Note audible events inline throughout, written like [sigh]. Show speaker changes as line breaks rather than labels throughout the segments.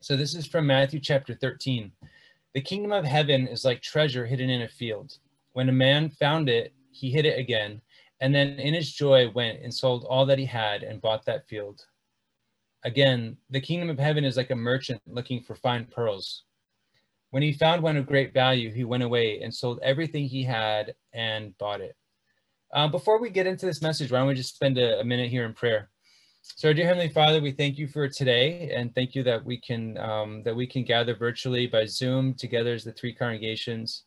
So this is from Matthew chapter 13. The kingdom of heaven is like treasure hidden in a field. When a man found it, he hid it again, and then in his joy went and sold all that he had and bought that field. Again, the kingdom of heaven is like a merchant looking for fine pearls. When he found one of great value, he went away and sold everything he had and bought it. Uh, before we get into this message, why don't we just spend a, a minute here in prayer? So, our dear Heavenly Father, we thank you for today, and thank you that we can um, that we can gather virtually by Zoom together as the three congregations.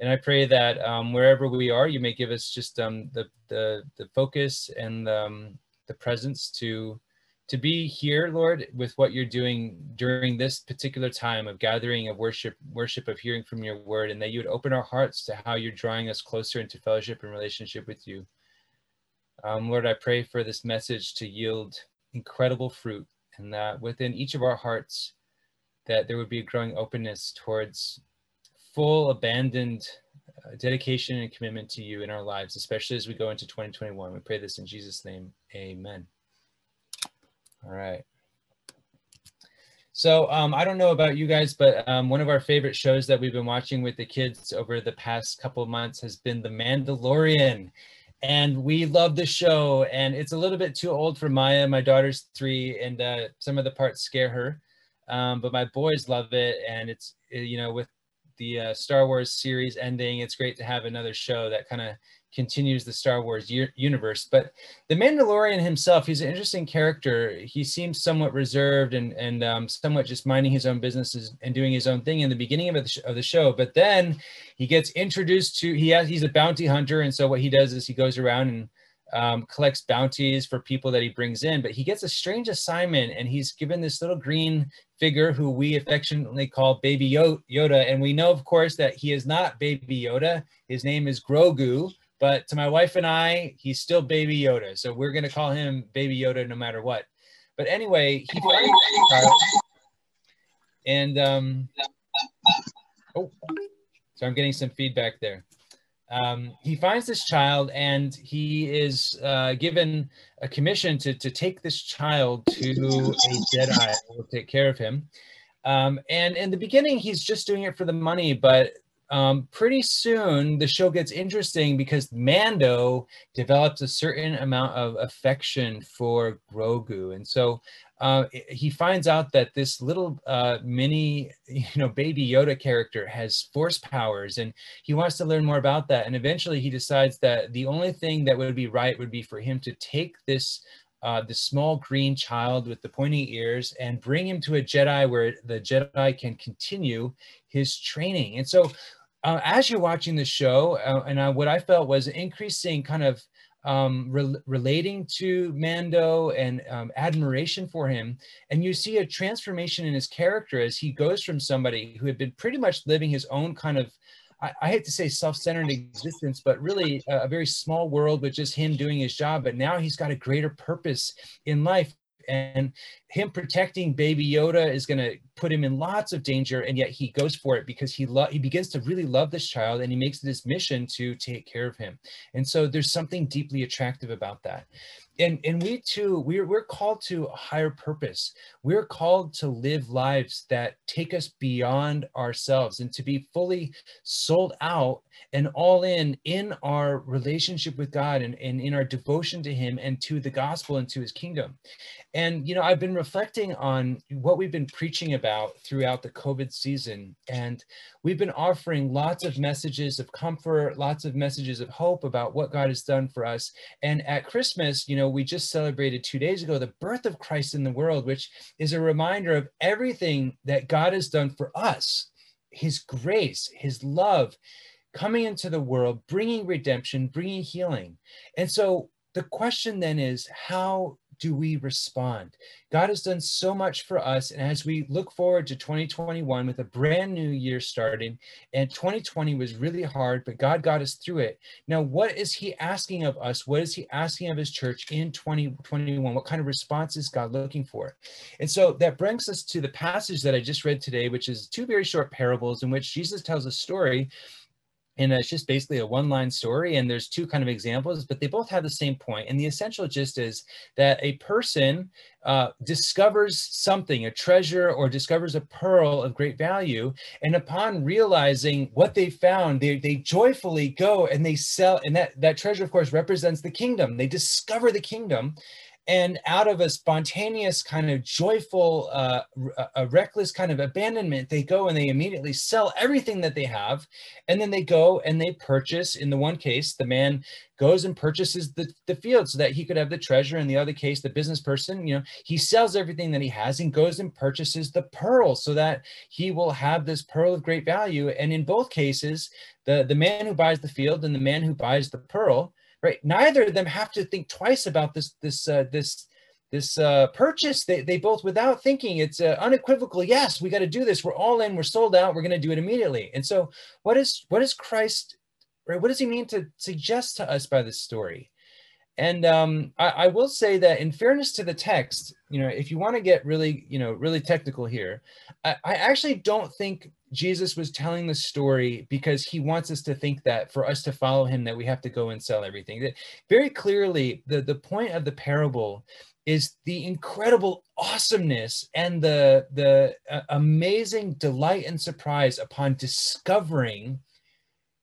And I pray that um, wherever we are, you may give us just um, the, the the focus and um, the presence to to be here, Lord, with what you're doing during this particular time of gathering of worship, worship of hearing from your word, and that you would open our hearts to how you're drawing us closer into fellowship and relationship with you. Um, Lord, I pray for this message to yield incredible fruit and that within each of our hearts, that there would be a growing openness towards full abandoned uh, dedication and commitment to you in our lives, especially as we go into 2021. We pray this in Jesus' name. Amen. All right. So um, I don't know about you guys, but um, one of our favorite shows that we've been watching with the kids over the past couple months has been The Mandalorian and we love the show and it's a little bit too old for maya. My daughter's three and uh, some of the parts scare her um, but my boys love it and it's you know with the uh, star wars series ending it's great to have another show that kind of continues the Star Wars universe. But the Mandalorian himself, he's an interesting character. He seems somewhat reserved and and um, somewhat just minding his own businesses and doing his own thing in the beginning of the, sh- of the show. But then he gets introduced to he has he's a bounty hunter, and so what he does is he goes around and um, collects bounties for people that he brings in, but he gets a strange assignment and he's given this little green figure who we affectionately call Baby Yoda. And we know, of course, that he is not Baby Yoda. His name is Grogu. But to my wife and I, he's still Baby Yoda. So we're going to call him Baby Yoda no matter what. But anyway, he and um, oh, so I'm getting some feedback there. Um, he finds this child and he is uh, given a commission to, to take this child to a Jedi who will take care of him. Um, and in the beginning, he's just doing it for the money, but um, pretty soon the show gets interesting because Mando develops a certain amount of affection for Grogu, and so uh, he finds out that this little uh, mini, [laughs] you know, baby Yoda character has force powers, and he wants to learn more about that. And eventually, he decides that the only thing that would be right would be for him to take this uh, the small green child with the pointy ears and bring him to a Jedi where the Jedi can continue his training. And so uh, as you're watching the show, uh, and I, what I felt was increasing kind of um, re- relating to Mando and um, admiration for him. And you see a transformation in his character as he goes from somebody who had been pretty much living his own kind of, I, hate to say self centered existence, but really a very small world with just him doing his job. But now he's got a greater purpose in life and him protecting baby yoda is going to put him in lots of danger and yet he goes for it because he lo- he begins to really love this child and he makes it his mission to take care of him. And so there's something deeply attractive about that and and we too we're, we're called to a higher purpose. We're called to live lives that take us beyond ourselves and to be fully sold out and all in in our relationship with god and, and in our devotion to him and to the gospel and to his kingdom. And you know i've been reflecting on what we've been preaching about throughout the covid season. And we've been offering lots of messages of comfort lots of messages of hope about what god has done for us. And at christmas you know we just celebrated two days ago the birth of christ in the world which is a reminder of everything that god has done for us. His grace his love coming into the world bringing redemption bringing healing. And so the question then is how do we respond? God has done so much for us. And as we look forward to 2021 with a brand new year starting, and 2020 was really hard, but God got us through it. Now, what is He asking of us? What is He asking of His church in 2021? What kind of response is God looking for? And so that brings us to the passage that I just read today, which is two very short parables in which Jesus tells a story and it's just basically a one line story and there's two kind of examples but they both have the same point and the essential gist is that a person uh, discovers something a treasure or discovers a pearl of great value and upon realizing what they found they, they joyfully go and they sell and that that treasure of course represents the kingdom. They discover the kingdom and out of a spontaneous kind of joyful uh, a reckless kind of abandonment they go and they immediately sell everything that they have and then they go and they purchase in the one case the man goes and purchases the, the field so that he could have the treasure in the other case the business person you know he sells everything that he has and goes and purchases the pearl so that he will have this pearl of great value. And in both cases the the man who buys the field and the man who buys the pearl right? Neither of them have to think twice about this this uh, this this uh, purchase. They they both without thinking. It's uh, unequivocal. Yes, we got to do this. We're all in. We're sold out. We're going to do it immediately. And so, what is what is Christ? Right? What does he mean to suggest to us by this story? And um, I, I, will say that in fairness to the text, you know, if you want to get really, you know, really technical here, I, I actually don't think Jesus was telling the story because he wants us to think that for us to follow him that we have to go and sell everything. That very clearly the, the point of the parable is the incredible awesomeness and the the uh, amazing delight and surprise upon discovering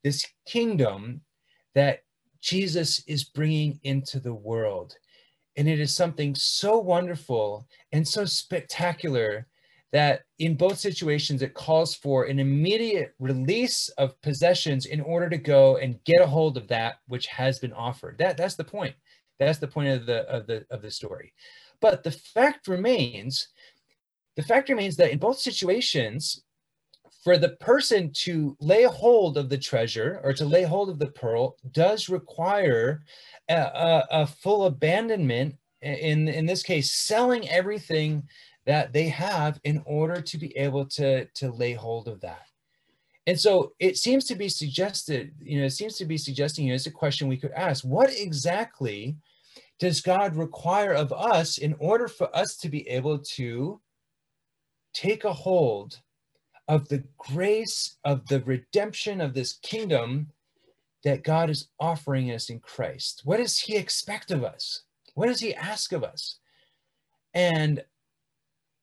this kingdom that Jesus is bringing into the world. And it is something so wonderful and so spectacular that in both situations it calls for an immediate release of possessions in order to go and get a hold of that which has been offered. That that's the point. That's the point of the of the of the story. But the fact remains the fact remains that in both situations for the person to lay hold of the treasure or to lay hold of the pearl does require a, a, a full abandonment in in this case selling everything that they have in order to be able to, to lay hold of that. And so it seems to be suggested, you know, it seems to be suggesting you know, it's a question we could ask what exactly does God require of us in order for us to be able to take a hold of the grace of the redemption of this kingdom that God is offering us in Christ? What does He expect of us? What does He ask of us? And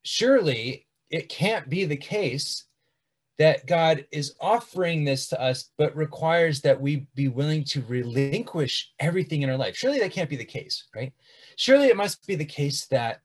surely it can't be the case that God is offering this to us, but requires that we be willing to relinquish everything in our life. Surely that can't be the case, right? Surely it must be the case that,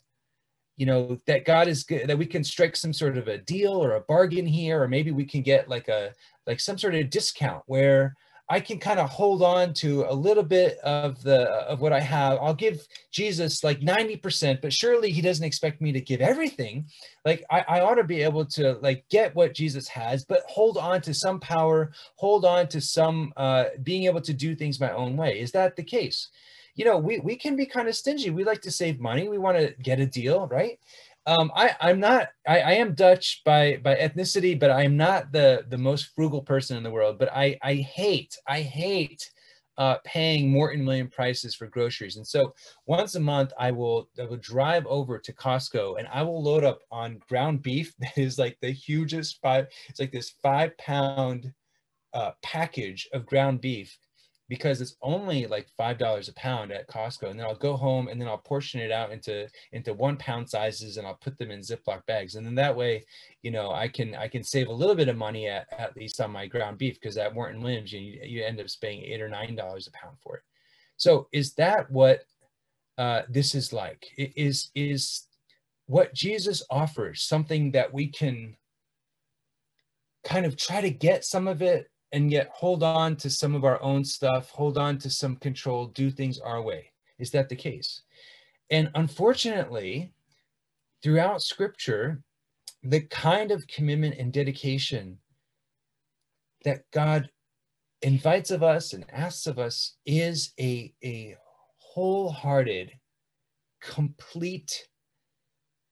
you know, that God is good, that we can strike some sort of a deal or a bargain here, or maybe we can get like a, like some sort of discount where, I can kind of hold on to a little bit of the of what I have. I'll give Jesus like 90%, but surely he doesn't expect me to give everything. Like I, I ought to be able to like get what Jesus has, but hold on to some power, hold on to some uh, being able to do things my own way. Is that the case? You know, we, we can be kind of stingy. We like to save money. We want to get a deal, right? Um, I, I'm not. I, I am Dutch by by ethnicity, but I'm not the the most frugal person in the world. But I I hate I hate uh, paying Morton William prices for groceries. And so once a month, I will I will drive over to Costco and I will load up on ground beef [laughs] that is like the hugest five. It's like this five pound uh, package of ground beef because it's only like five dollars a pound at Costco. And then I'll go home and then I'll portion it out into into one pound sizes and I'll put them in Ziploc bags. And then that way, you know, I can I can save a little bit of money at, at least on my ground beef because at Morton Williams you, you end up paying eight or nine dollars a pound for it. So is that what uh, this is like? Is is what Jesus offers something that we can kind of try to get some of it and yet hold on to some of our own stuff, hold on to some control, do things our way. Is that the case? And unfortunately, throughout scripture, the kind of commitment and dedication that God invites of us and asks of us is a, a wholehearted, complete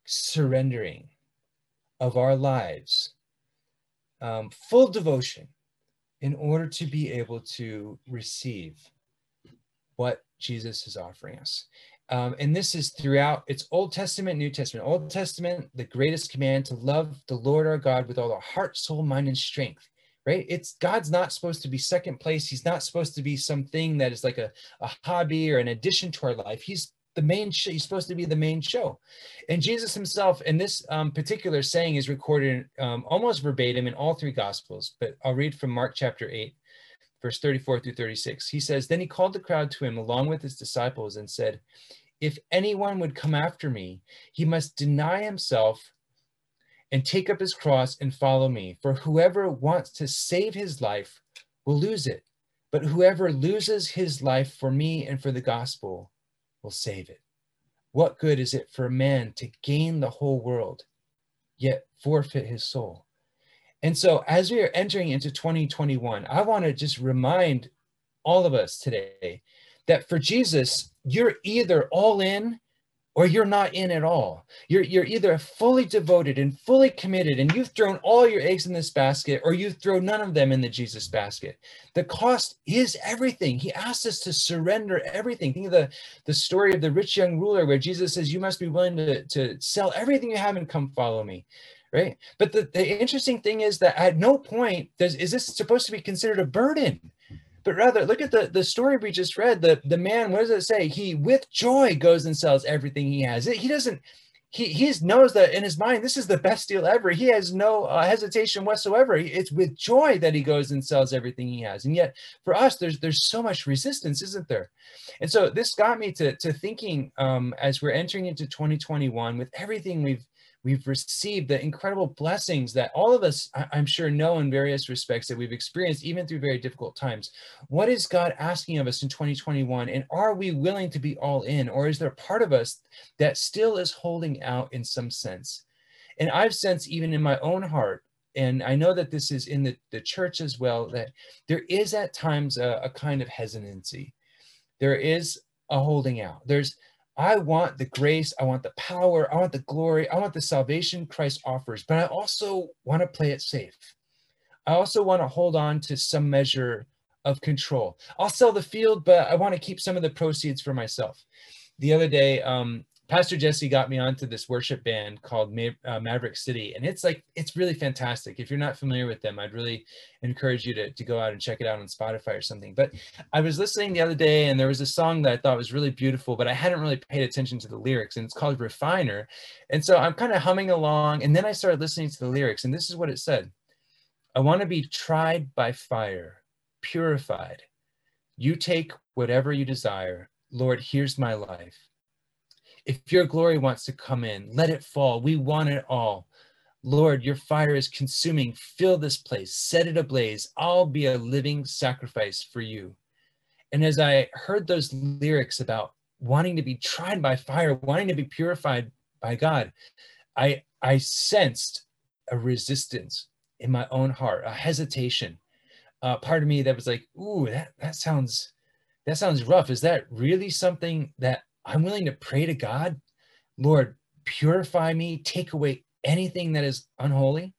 surrendering of our lives, um, full devotion in order to be able to receive what Jesus is offering us. Um, and this is throughout it's Old Testament, New Testament. Old Testament, the greatest command to love the Lord our God with all our heart, soul, mind, and strength. right? It's God's not supposed to be second place. He's not supposed to be something that is like a, a hobby or an addition to our life. He's the main show. He's supposed to be the main show. And Jesus himself, and this um, particular saying is recorded um, almost verbatim in all three gospels, but I'll read from Mark chapter 8, verse 34 through 36. He says, Then he called the crowd to him along with his disciples and said, If anyone would come after me, he must deny himself and take up his cross and follow me. For whoever wants to save his life will lose it. But whoever loses his life for me and for the gospel will save it. What good is it for a man to gain the whole world, yet forfeit his soul? And so, as we are entering into 2021, I want to just remind all of us today that for Jesus, you're either all in or you're not in at all. You're, you're either fully devoted and fully committed and you've thrown all your eggs in this basket or you throw none of them in the Jesus basket. The cost is everything. He asks us to surrender everything. Think of the, the story of the rich young ruler where Jesus says, you must be willing to, to sell everything you have and come follow me right? But the, the interesting thing is that at no point does is this supposed to be considered a burden but rather look at the, the story we just read. The, the man, what does it say? He with joy goes and sells everything he has. He doesn't, he, he knows that in his mind, this is the best deal ever. He has no uh, hesitation whatsoever. It's with joy that he goes and sells everything he has. And yet for us, there's, there's so much resistance, isn't there? And so this got me to, to thinking um, as we're entering into 2021 with everything we've we've received the incredible blessings that all of us, I'm sure, know in various respects that we've experienced even through very difficult times. What is God asking of us in 2021? And are we willing to be all in? Or is there part of us that still is holding out in some sense? And I've sensed even in my own heart, and I know that this is in the, the church as well, that there is at times a, a kind of hesitancy. There is a holding out. There's I want the grace, I want the power, I want the glory, I want the salvation Christ offers, but I also want to play it safe. I also want to hold on to some measure of control. I'll sell the field, but I want to keep some of the proceeds for myself. The other day, um, Pastor Jesse got me onto this worship band called Ma- uh, Maverick City, and it's like it's really fantastic. If you're not familiar with them, I'd really encourage you to, to go out and check it out on Spotify or something. But I was listening the other day, and there was a song that I thought was really beautiful, but I hadn't really paid attention to the lyrics, and it's called Refiner. And so I'm kind of humming along, and then I started listening to the lyrics, and this is what it said: "I want to be tried by fire, purified. You take whatever you desire, Lord. Here's my life." If your glory wants to come in, let it fall. We want it all. Lord, your fire is consuming. Fill this place, set it ablaze. I'll be a living sacrifice for you. And as I heard those lyrics about wanting to be tried by fire, wanting to be purified by God, I, I sensed a resistance in my own heart, a hesitation. Uh, part of me that was like, ooh, that, that sounds that sounds rough. Is that really something that I'm willing to pray to God, Lord, purify me, take away anything that is unholy.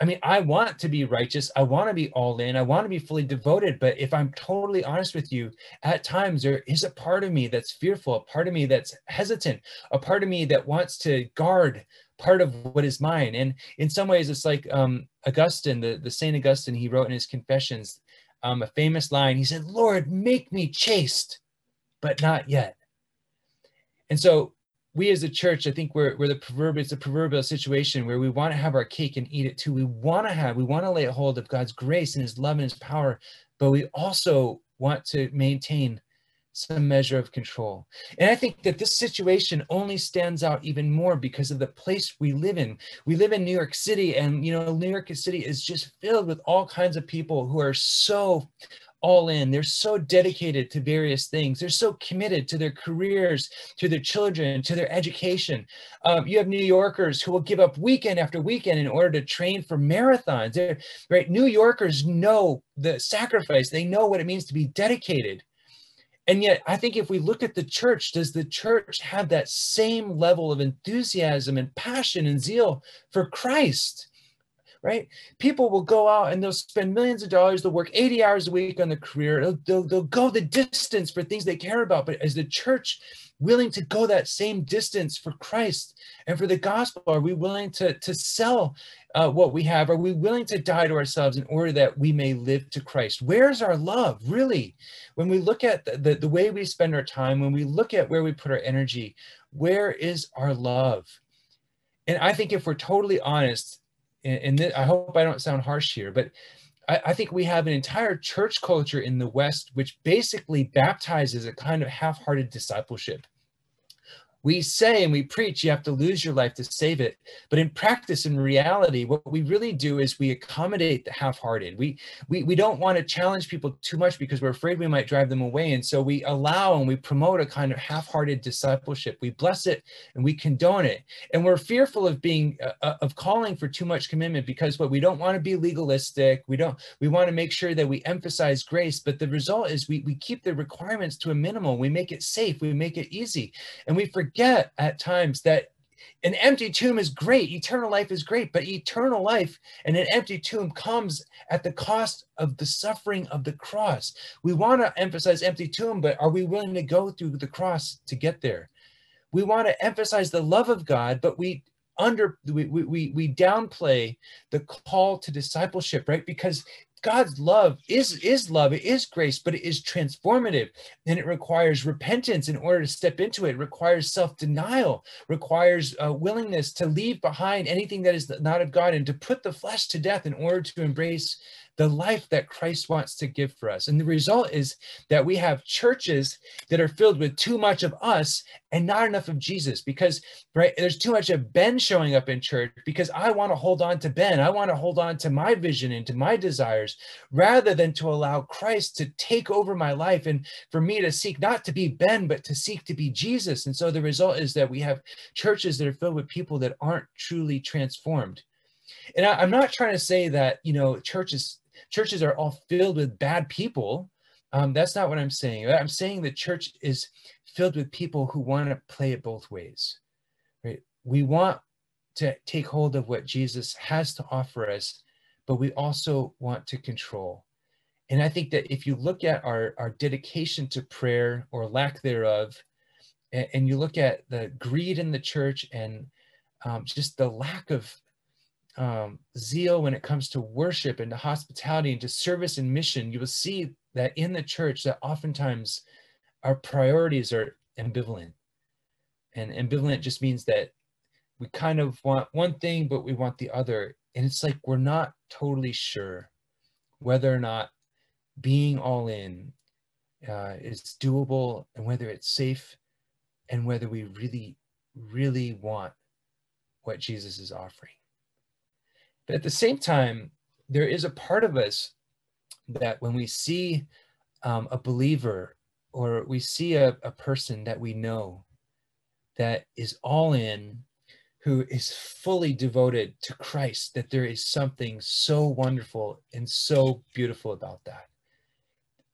I mean, I want to be righteous. I want to be all in. I want to be fully devoted. But if I'm totally honest with you, at times there is a part of me that's fearful, a part of me that's hesitant, a part of me that wants to guard part of what is mine. And in some ways, it's like um, Augustine, the, the Saint Augustine, he wrote in his Confessions um, a famous line. He said, Lord, make me chaste, but not yet. And so we as a church, I think we're, we're the proverbial, it's a proverbial situation where we want to have our cake and eat it too. We want to have, we want to lay hold of God's grace and his love and his power, but we also want to maintain some measure of control. And I think that this situation only stands out even more because of the place we live in. We live in New York City and you know New York City is just filled with all kinds of people who are so all in. They're so dedicated to various things. They're so committed to their careers, to their children, to their education. Um, you have New Yorkers who will give up weekend after weekend in order to train for marathons. They're, right? New Yorkers know the sacrifice. They know what it means to be dedicated. And yet, I think if we look at the church, does the church have that same level of enthusiasm and passion and zeal for Christ? Right? People will go out and they'll spend millions of dollars. They'll work 80 hours a week on their career. They'll, they'll, they'll go the distance for things they care about. But is the church willing to go that same distance for Christ and for the gospel? Are we willing to, to sell uh, what we have? Are we willing to die to ourselves in order that we may live to Christ? Where's our love, really? When we look at the, the, the way we spend our time, when we look at where we put our energy, where is our love? And I think if we're totally honest, and, and I hope I don't sound harsh here, but I, I think we have an entire church culture in the West which basically baptizes a kind of half-hearted discipleship we say and we preach you have to lose your life to save it. But in practice in reality what we really do is we accommodate the half-hearted. We we, we don't want to challenge people too much because we're afraid we might drive them away. And so we allow and we promote a kind of half-hearted discipleship. We bless it and we condone it. And we're fearful of being uh, uh of calling for too much commitment because what we don't want to be legalistic. We don't we want to make sure that we emphasize grace. But the result is we, we keep the requirements to a minimum we make it safe. We make it easy. And we forget forget at times that an empty tomb is great, eternal life is great, but eternal life and an empty tomb comes at the cost of the suffering of the cross. We want to emphasize empty tomb, but are we willing to go through the cross to get there? We want to emphasize the love of God, but we under we, we we downplay the call to discipleship right because God's love is is love, it is grace, but it is transformative and it requires repentance in order to step into it. it requires self-denial, requires a willingness to leave behind anything that is not of God and to put the flesh to death in order to embrace the life that Christ wants to give for us. And the result is that we have churches that are filled with too much of us and not enough of Jesus because right there's too much of Ben showing up in church because I want to hold on to Ben. I want to hold on to my vision and to my desires rather than to allow Christ to take over my life and for me to seek not to be Ben but to seek to be Jesus. And so the result is that we have churches that are filled with people that aren't truly transformed. And I, am not trying to say that, you know, churches churches are all filled with bad people. Um, that's not what I'm saying. I'm saying the church is filled with people who want to play it both ways. Right? We want to take hold of what Jesus has to offer us, but we also want to control. And I think that if you look at our, our dedication to prayer or lack thereof, and, and you look at the greed in the church and um, just the lack of um, zeal when it comes to worship and to hospitality and to service and mission, you will see that in the church that oftentimes our priorities are ambivalent. And ambivalent just means that we kind of want one thing, but we want the other. And it's like we're not totally sure whether or not being all in uh, is doable and whether it's safe and whether we really, really want what Jesus is offering. But at the same time, there is a part of us that when we see um, a believer or we see a, a person that we know that is all in, who is fully devoted to Christ, that there is something so wonderful and so beautiful about that.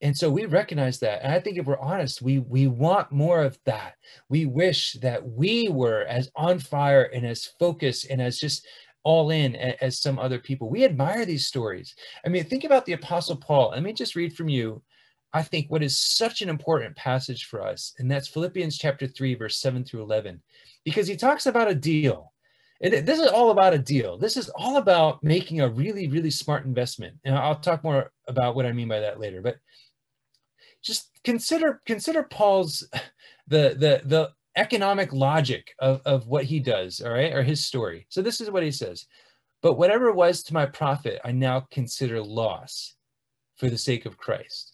And so we recognize that. And I think if we're honest, we we want more of that. We wish that we were as on fire and as focused and as just all in as some other people. We admire these stories. I mean, think about the Apostle Paul. Let me just read from you, I think, what is such an important passage for us, and that's Philippians chapter 3, verse 7 through 11, because he talks about a deal. And this is all about a deal. This is all about making a really, really smart investment. And I'll talk more about what I mean by that later. But just consider consider Paul's [laughs] the the the economic logic of, of what he does, all right, or his story. So this is what he says. But whatever was to my profit, I now consider loss for the sake of Christ.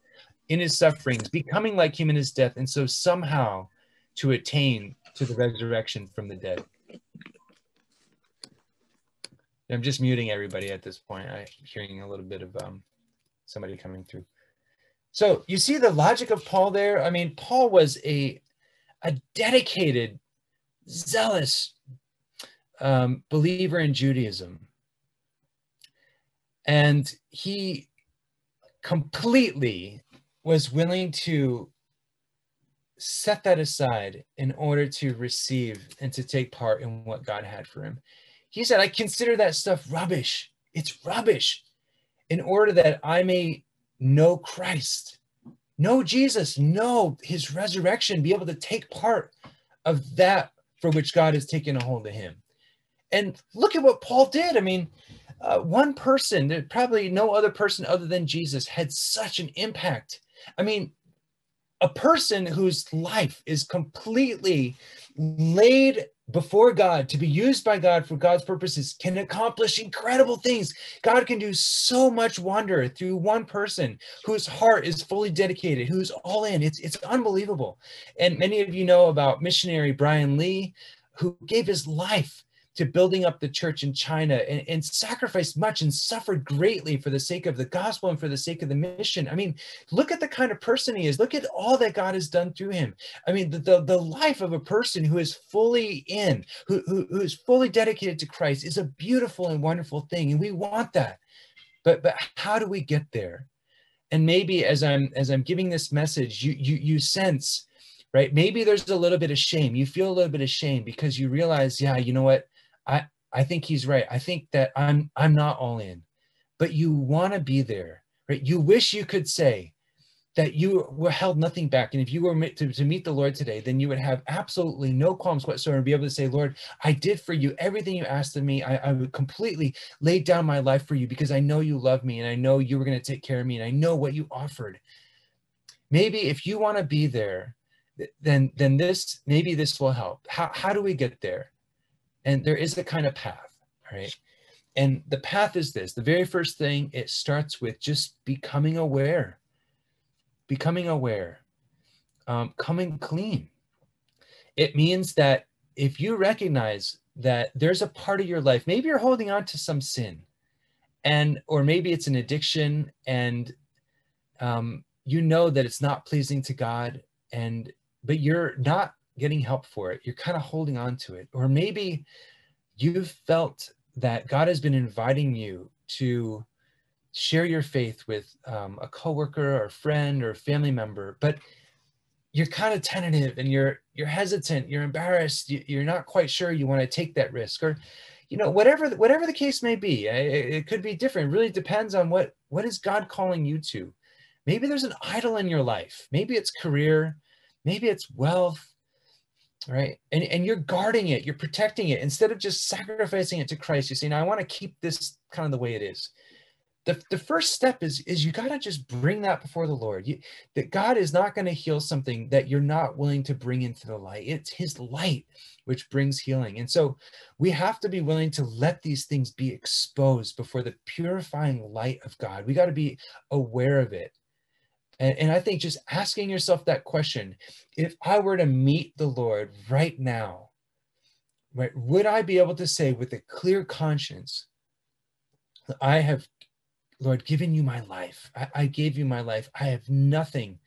in his sufferings, becoming like him in his death, and so somehow to attain to the resurrection from the dead. I'm just muting everybody at this point. I'm hearing a little bit of um, somebody coming through. So you see the logic of Paul there. I mean, Paul was a a dedicated, zealous um, believer in Judaism. And he completely was willing to set that aside in order to receive and to take part in what God had for him. He said, I consider that stuff rubbish. It's rubbish in order that I may know Christ, know Jesus, know his resurrection, be able to take part of that for which God has taken a hold of him. And look at what Paul did. I mean, uh, one person, probably no other person other than Jesus, had such an impact. I mean, a person whose life is completely laid before God to be used by God for God's purposes can accomplish incredible things. God can do so much wonder through one person whose heart is fully dedicated, who's all in. It's it's unbelievable. And many of you know about missionary Brian Lee who gave his life to building up the church in China and, and, sacrificed much and suffered greatly for the sake of the gospel and for the sake of the mission. I mean, look at the kind of person he is. Look at all that God has done through him. I mean, the, the, the life of a person who is fully in, who, who, who is fully dedicated to Christ is a beautiful and wonderful thing. And we want that. But, but how do we get there? And maybe as I'm as I'm giving this message, you you you sense right? Maybe there's a little bit of shame. You feel a little bit of shame because you realize, yeah, you know what? I I think he's right. I think that I'm I'm not all in, but you want to be there, right? You wish you could say that you were held nothing back, and if you were to, to meet the Lord today, then you would have absolutely no qualms whatsoever and be able to say, Lord, I did for you everything you asked of me. I, I would completely lay down my life for you because I know you love me and I know you were going to take care of me and I know what you offered. Maybe if you want to be there, then then this maybe this will help. How how do we get there? And there is a kind of path, right? And the path is this the very first thing, it starts with just becoming aware, becoming aware, um, coming clean. It means that if you recognize that there's a part of your life, maybe you're holding on to some sin, and or maybe it's an addiction, and um, you know that it's not pleasing to God, and but you're not getting help for it. You're kind of holding on to it. Or maybe you've felt that God has been inviting you to share your faith with um, a coworker or a friend or a family member, but you're kind of tentative and you're you're hesitant, you're embarrassed, you, are not quite sure you want to take that risk, or you know whatever whatever the case may be. It, it could be different. It really depends on what what is God calling you to. Maybe there's an idol in your life. Maybe it's career. Maybe it's wealth right? And and you're guarding it you're protecting it. Instead of just sacrificing it to christ you say now i want to keep this kind of the way it is. The, the first step is is you got to just bring that before the lord. You, that god is not going to heal something that you're not willing to bring into the light. It's his light which brings healing. And so we have to be willing to let these things be exposed before the purifying light of god. We got to be aware of it and, and I think just asking yourself that question if I were to meet the Lord right now, right, would I be able to say with a clear conscience, I have, Lord, given you my life. I, I gave you my life. I have nothing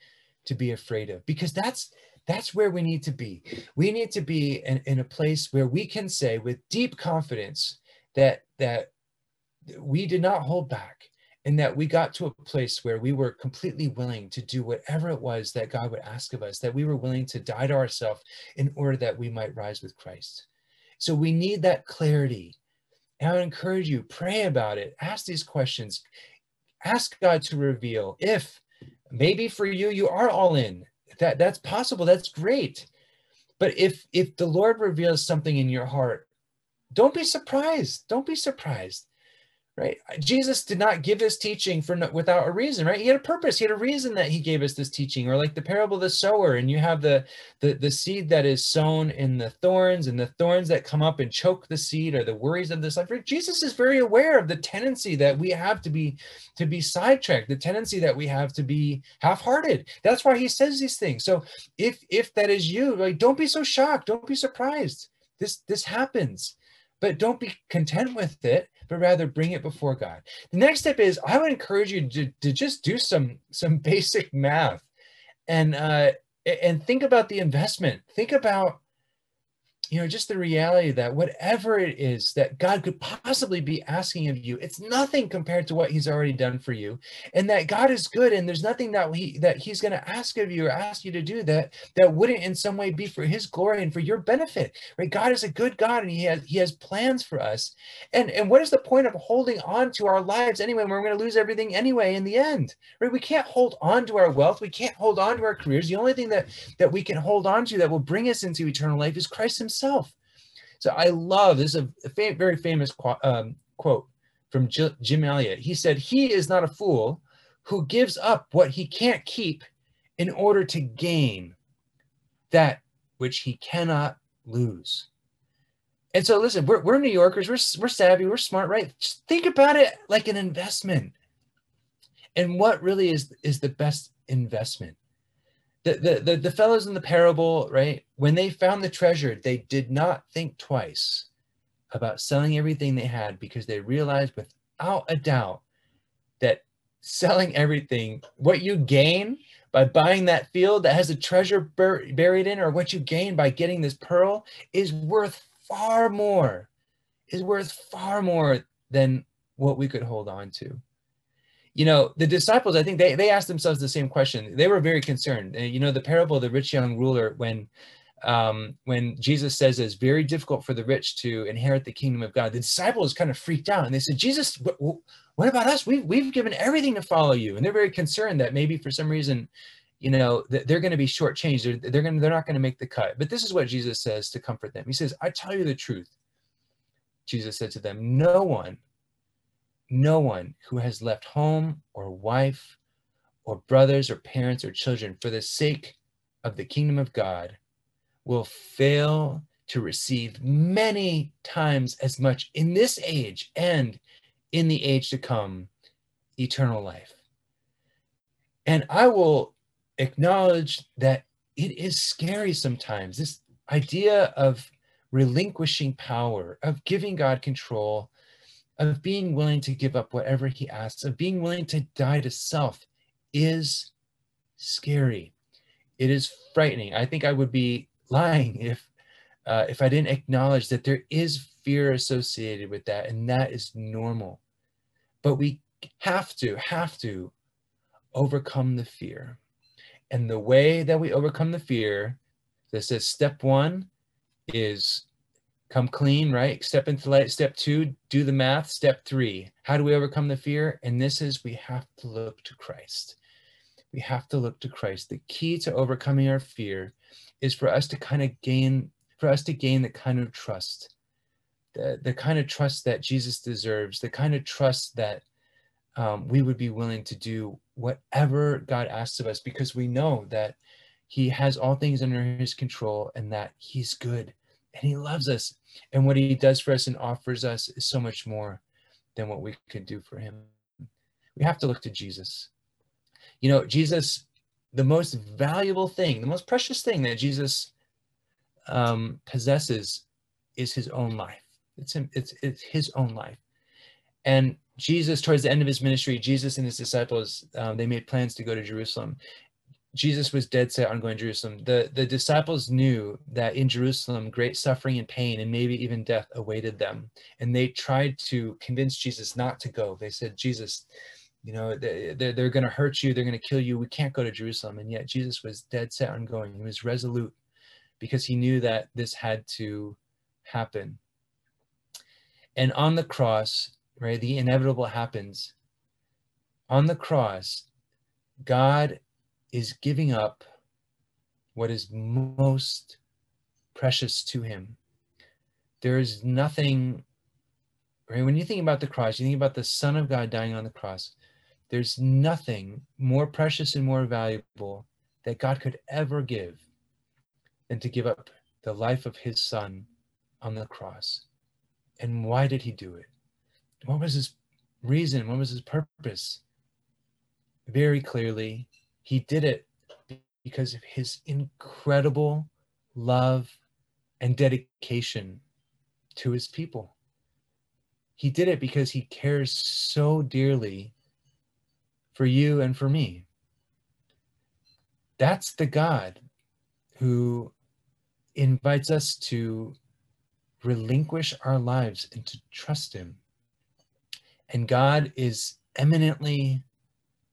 to be afraid of because that's that's where we need to be. We need to be in, in a place where we can say with deep confidence that that we did not hold back and that we got to a place where we were completely willing to do whatever it was that God would ask of us, that we were willing to die to ourselves in order that we might rise with Christ. So we need that clarity. And I would encourage you, pray about it, ask these questions, ask God to reveal if maybe for you, you are all in. That that's possible. That's great. But if if the Lord reveals something in your heart, don't be surprised. Don't be surprised right? Jesus did not give this teaching for no, without a reason right? He had a purpose. He had a reason that he gave us this teaching or like the parable of the sower and you have the the, the seed that is sown in the thorns and the thorns that come up and choke the seed or the worries of this life right? jesus is very aware of the tendency that we have to be to be sidetracked the tendency that we have to be half-hearted. That's why he says these things. So if if that is you like don't be so shocked. Don't be surprised. This this happens. But don't be content with it but rather bring it before God. The next step is I would encourage you to, to just do some some [laughs] basic math and uh, and think about the investment. Think about you know, just the reality that whatever it is that God could possibly be asking of you, it's nothing compared to what He's already done for you, and that God is good, and there's nothing that He that He's going to ask of you or ask you to do that that wouldn't in some way be for His glory and for your benefit. Right? God is a good God, and He has He has plans for us. And and what is the point of holding on to our lives anyway? We're going to lose everything anyway in the end. Right? We can't hold on to our wealth. We can't hold on to our careers. The only thing that that we can hold on to that will bring us into eternal life is Christ Himself himself. So I love this is a fa- very famous qu- um, quote from J- Jim Elliot. He said, "He is not a fool who gives up what he can't keep in order to gain that which he cannot lose." And so, listen, we're, we're New Yorkers. We're, we're savvy. We're smart, right? Just think about it like an investment. And what really is is the best investment? The, the, the, the fellows in the parable, right? When they found the treasure, they did not think twice about selling everything they had because they realized without a doubt that selling everything, what you gain by buying that field that has a treasure bur- buried in, or what you gain by getting this pearl, is worth far more, is worth far more than what we could hold on to you know the disciples i think they, they asked themselves the same question. They were very concerned. You know the parable of the rich young ruler when um, when jesus says it's very difficult for the rich to inherit the kingdom of god the disciples kind of freaked out and they said jesus what, what about us? We've, we've given everything to follow you. And they're very concerned that maybe for some reason you know they're going to be shortchanged. They're, they're going they're not going to make the cut. But this is what jesus says to comfort them. He says i tell you the truth jesus said to them no one no one who has left home or wife or brothers or parents or children for the sake of the kingdom of God will fail to receive many times as much in this age and in the age to come eternal life. And I will acknowledge that it is scary sometimes. This idea of relinquishing power, of giving God control, of being willing to give up whatever he asks, of being willing to die to self is scary. It is frightening. I think I would be lying if uh, if I didn't acknowledge that there is fear associated with that, and that is normal. But we have to, have to overcome the fear. And the way that we overcome the fear, this says step one is come clean, right? Step into light. Step two, do the math. Step three, how do we overcome the fear? And this is we have to look to Christ. We have to look to Christ. The key to overcoming our fear is for us to kind of gain, for us to gain the kind of trust, the, the kind of trust that Jesus deserves, the kind of trust that um, we would be willing to do whatever God asks of us because we know that He has all things under His control and that He's good and he loves us. And what he does for us and offers us is so much more than what we could do for him. We have to look to Jesus. You know, Jesus, the most valuable thing, the most precious thing that Jesus um, possesses is his own life. It's him, it's, it's his own life. And Jesus, towards the end of his ministry, Jesus and his disciples, um, they made plans to go to Jerusalem. Jesus was dead set on going to Jerusalem. The, the disciples knew that in Jerusalem, great suffering and pain and maybe even death awaited them. And they tried to convince Jesus not to go. They said, Jesus, you know, they, they're, they're going to hurt you. They're going to kill you. We can't go to Jerusalem. And yet Jesus was dead set on going. He was resolute because he knew that this had to happen. And on the cross, right, the inevitable happens. On the cross, God is giving up what is most precious to him. There is nothing, right? When you think about the cross, you think about the Son of God dying on the cross. There's nothing more precious and more valuable that God could ever give than to give up the life of his Son on the cross. And why did he do it? What was his reason? What was his purpose? Very clearly, he did it because of his incredible love and dedication to his people. He did it because he cares so dearly for you and for me. That's the God who invites us to relinquish our lives and to trust him. And God is eminently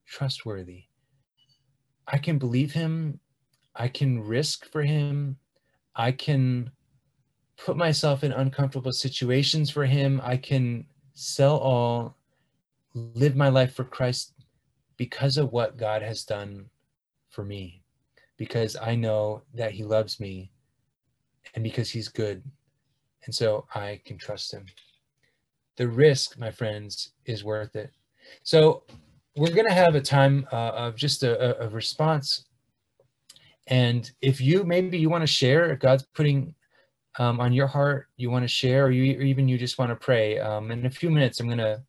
trustworthy. I can believe him. I can risk for him. I can put myself in uncomfortable situations for him. I can sell all, live my life for Christ because of what God has done for me, because I know that he loves me and because he's good. And so I can trust him. The risk, my friends, is worth it. So we're going to have a time uh, of just a, a, response. And if you maybe you want to share, if God's putting um, on your heart, you want to share, or you or even you just want to pray. Um, in a few minutes, I'm gonna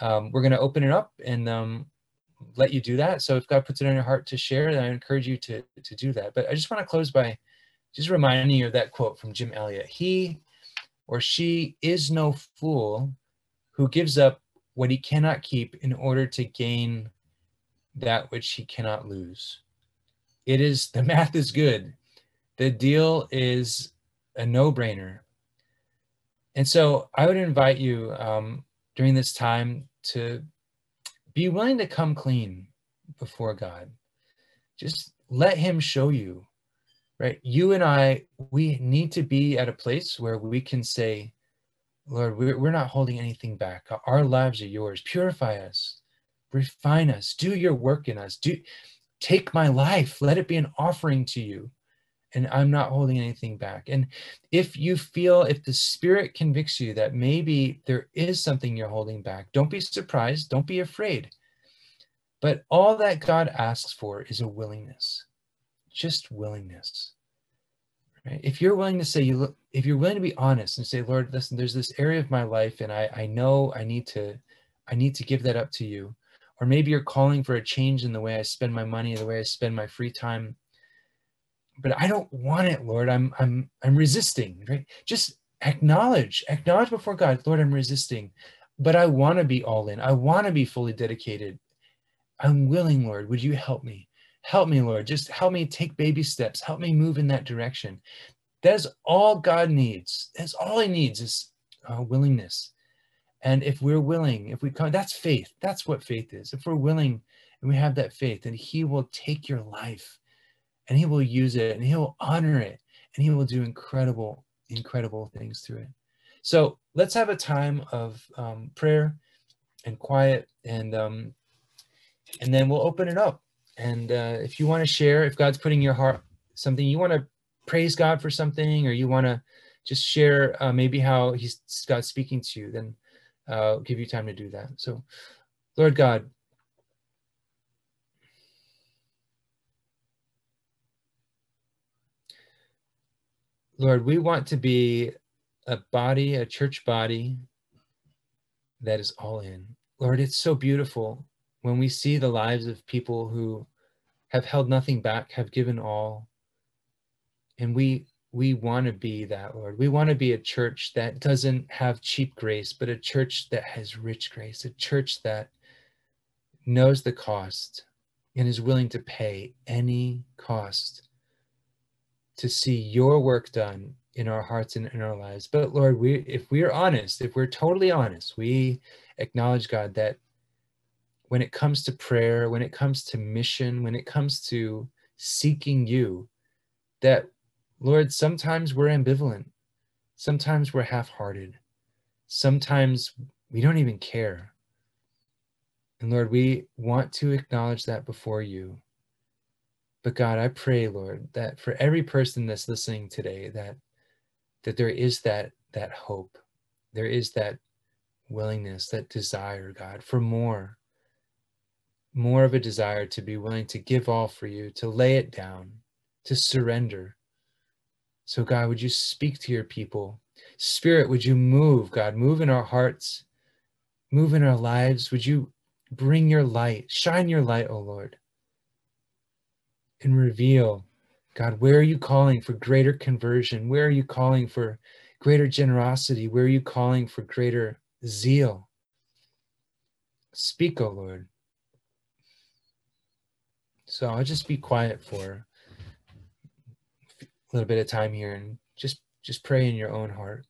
um, we're gonna open it up and um, let you do that. So if God puts it on your heart to share, then I encourage you to to do that. But I just want to close by just reminding you of that quote from Jim Elliot. He or she is no fool who gives up what he cannot keep in order to gain that which he cannot lose. It is [laughs] the math is good. The deal is a no brainer. And so I would invite you um, during this time to be willing to come clean before God. Just let Him show you, right? You and I, we need to be at a place where we can say, Lord, we're, not holding anything back. Our lives are yours. Purify us, refine us, do your work in us. Do take my life, let it be an offering to you. And I'm not holding anything back. And if you feel, if the Spirit convicts you that maybe there is something you're holding back, don't be surprised, don't be afraid. But all that God asks for is a willingness, just willingness. Right? If you're willing to say you if you're willing to be honest and say, Lord, listen, there's this area of my life, and I I know I need to, I need to give that up to you. Or maybe you're calling for a change in the way I spend my money, the way I spend my free time. But I don't want it, Lord. I'm I'm I'm resisting, right? Just acknowledge, acknowledge before God, Lord, I'm resisting. But I want to be all in. I want to be fully dedicated. I'm willing, Lord. Would you help me? Help me, Lord. Just help me take baby steps. Help me move in that direction. That's all God needs. That's all He needs is uh, willingness. And if we're willing, if we come, that's faith. That's what faith is. If we're willing and we have that faith, then He will take your life and He will use it and He will honor it and He will do incredible, incredible things through it. So let's have a time of um, prayer and quiet and um, and then we'll open it up and uh, if you want to share, if God's putting your heart something, you want to praise God for something, or you want to just share uh, maybe how He's God speaking to you, then uh, give you time to do that. So, Lord God, Lord, we want to be a body, a church body that is all in. Lord, it's so beautiful when we see the lives of people who have held nothing back, have given all, and we we want to be that, Lord. We want to be a church that doesn't have cheap grace, but a church that has rich grace, a church that knows the cost and is willing to pay any cost to see your work done in our hearts and in our lives. But Lord, we if we're honest, if we're totally honest, we acknowledge God that when it comes to prayer, when it comes to mission, when it comes to seeking you, that, Lord, sometimes we're ambivalent. Sometimes we're half hearted. Sometimes we don't even care. And Lord, we want to acknowledge that before you. But God, I pray, Lord, that for every person that's listening today, that that there is that that hope, there is that willingness, that desire, God, for more, more of a desire to be willing to give all for you, to lay it down, to surrender. So, God, would you speak to your people? Spirit, would you move, God? Move in our hearts, move in our lives. Would you bring your light, shine your light, O oh Lord, and reveal, God, where are you calling for greater conversion? Where are you calling for greater generosity? Where are you calling for greater zeal? Speak, O oh Lord. So I'll just be quiet for a little bit of time here and just just pray in your own heart.